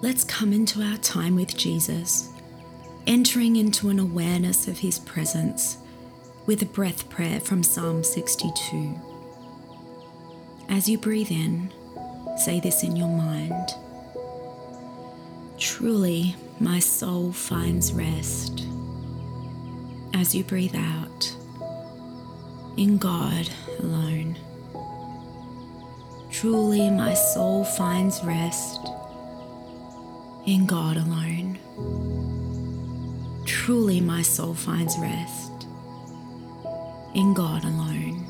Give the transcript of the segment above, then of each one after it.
let's come into our time with Jesus, entering into an awareness of his presence with a breath prayer from Psalm 62. As you breathe in, say this in your mind Truly, my soul finds rest. As you breathe out, in God alone. Truly, my soul finds rest in God alone. Truly, my soul finds rest in God alone.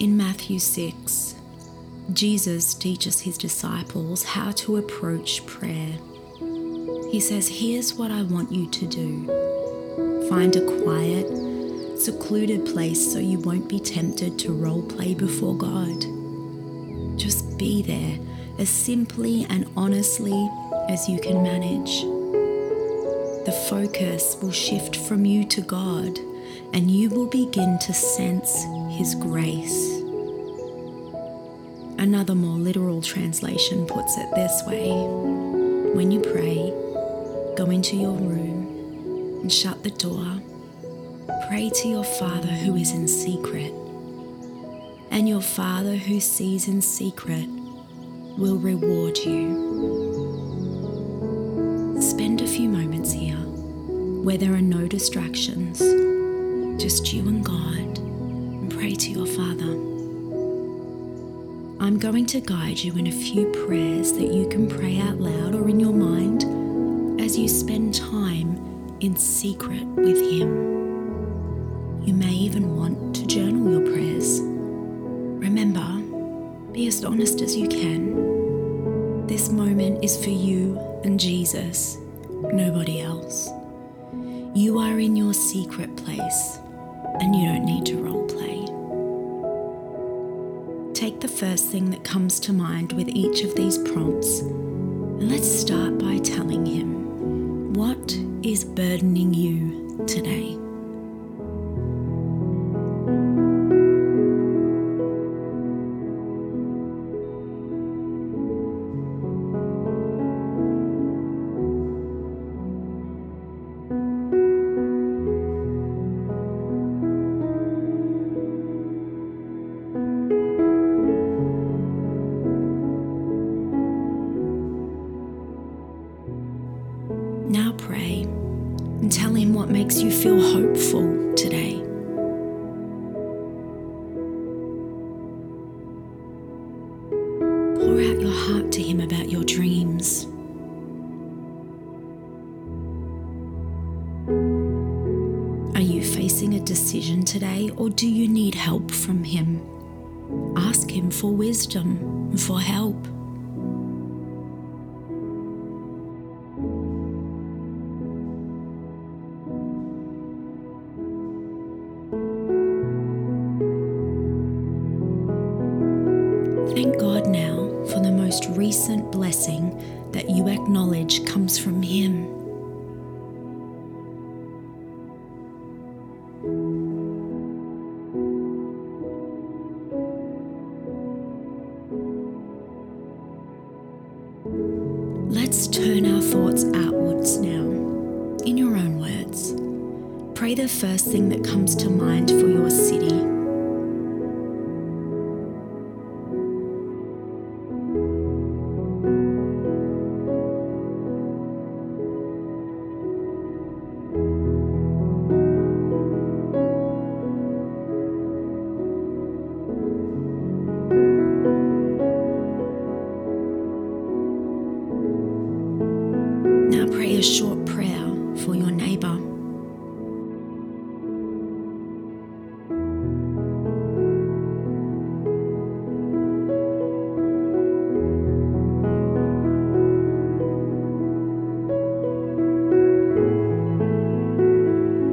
In Matthew 6, Jesus teaches his disciples how to approach prayer. He says, Here's what I want you to do find a quiet, secluded place so you won't be tempted to role play before God. Just be there as simply and honestly as you can manage. The focus will shift from you to God, and you will begin to sense His grace. Another more literal translation puts it this way When you pray, go into your room and shut the door. Pray to your Father who is in secret, and your Father who sees in secret will reward you. Spend a few moments here where there are no distractions, just you and God, and pray to your Father. I'm going to guide you in a few prayers that you can pray out loud or in your mind as you spend time in secret with Him. You may even want to journal your prayers. Remember, be as honest as you can. This moment is for you and Jesus, nobody else. You are in your secret place and you don't need to role play. Take the first thing that comes to mind with each of these prompts and let's start by telling him what is burdening you today. Hopeful today. Pour out your heart to Him about your dreams. Are you facing a decision today or do you need help from Him? Ask Him for wisdom for help. Thank God now for the most recent blessing that you acknowledge comes from Him. Let's turn our thoughts outwards now. In your own words, pray the first thing that comes to mind for your city. Your neighbour.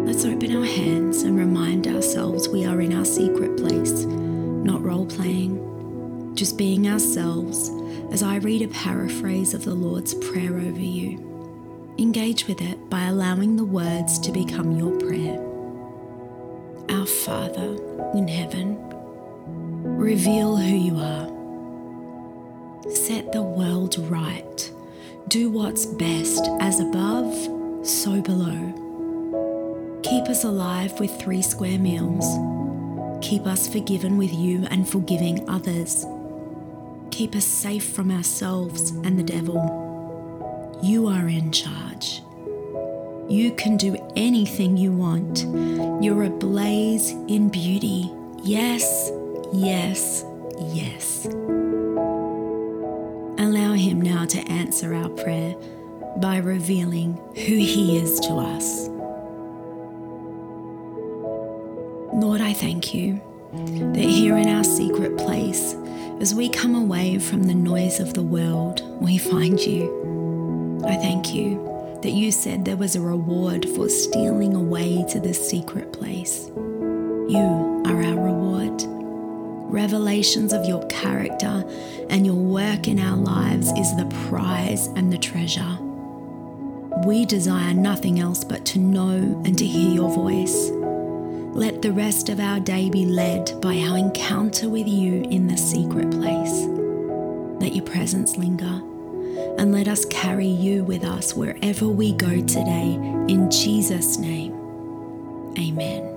Let's open our hands and remind ourselves we are in our secret place, not role playing, just being ourselves as I read a paraphrase of the Lord's Prayer over you. Engage with it by allowing the words to become your prayer. Our Father in heaven, reveal who you are. Set the world right. Do what's best, as above, so below. Keep us alive with three square meals. Keep us forgiven with you and forgiving others. Keep us safe from ourselves and the devil. You are in charge. You can do anything you want. You're ablaze in beauty. Yes, yes, yes. Allow Him now to answer our prayer by revealing who He is to us. Lord, I thank you that here in our secret place, as we come away from the noise of the world, we find you. I thank you that you said there was a reward for stealing away to the secret place. You are our reward. Revelations of your character and your work in our lives is the prize and the treasure. We desire nothing else but to know and to hear your voice. Let the rest of our day be led by our encounter with you in the secret place. Let your presence linger and let us carry you with us wherever we go today. In Jesus' name, amen.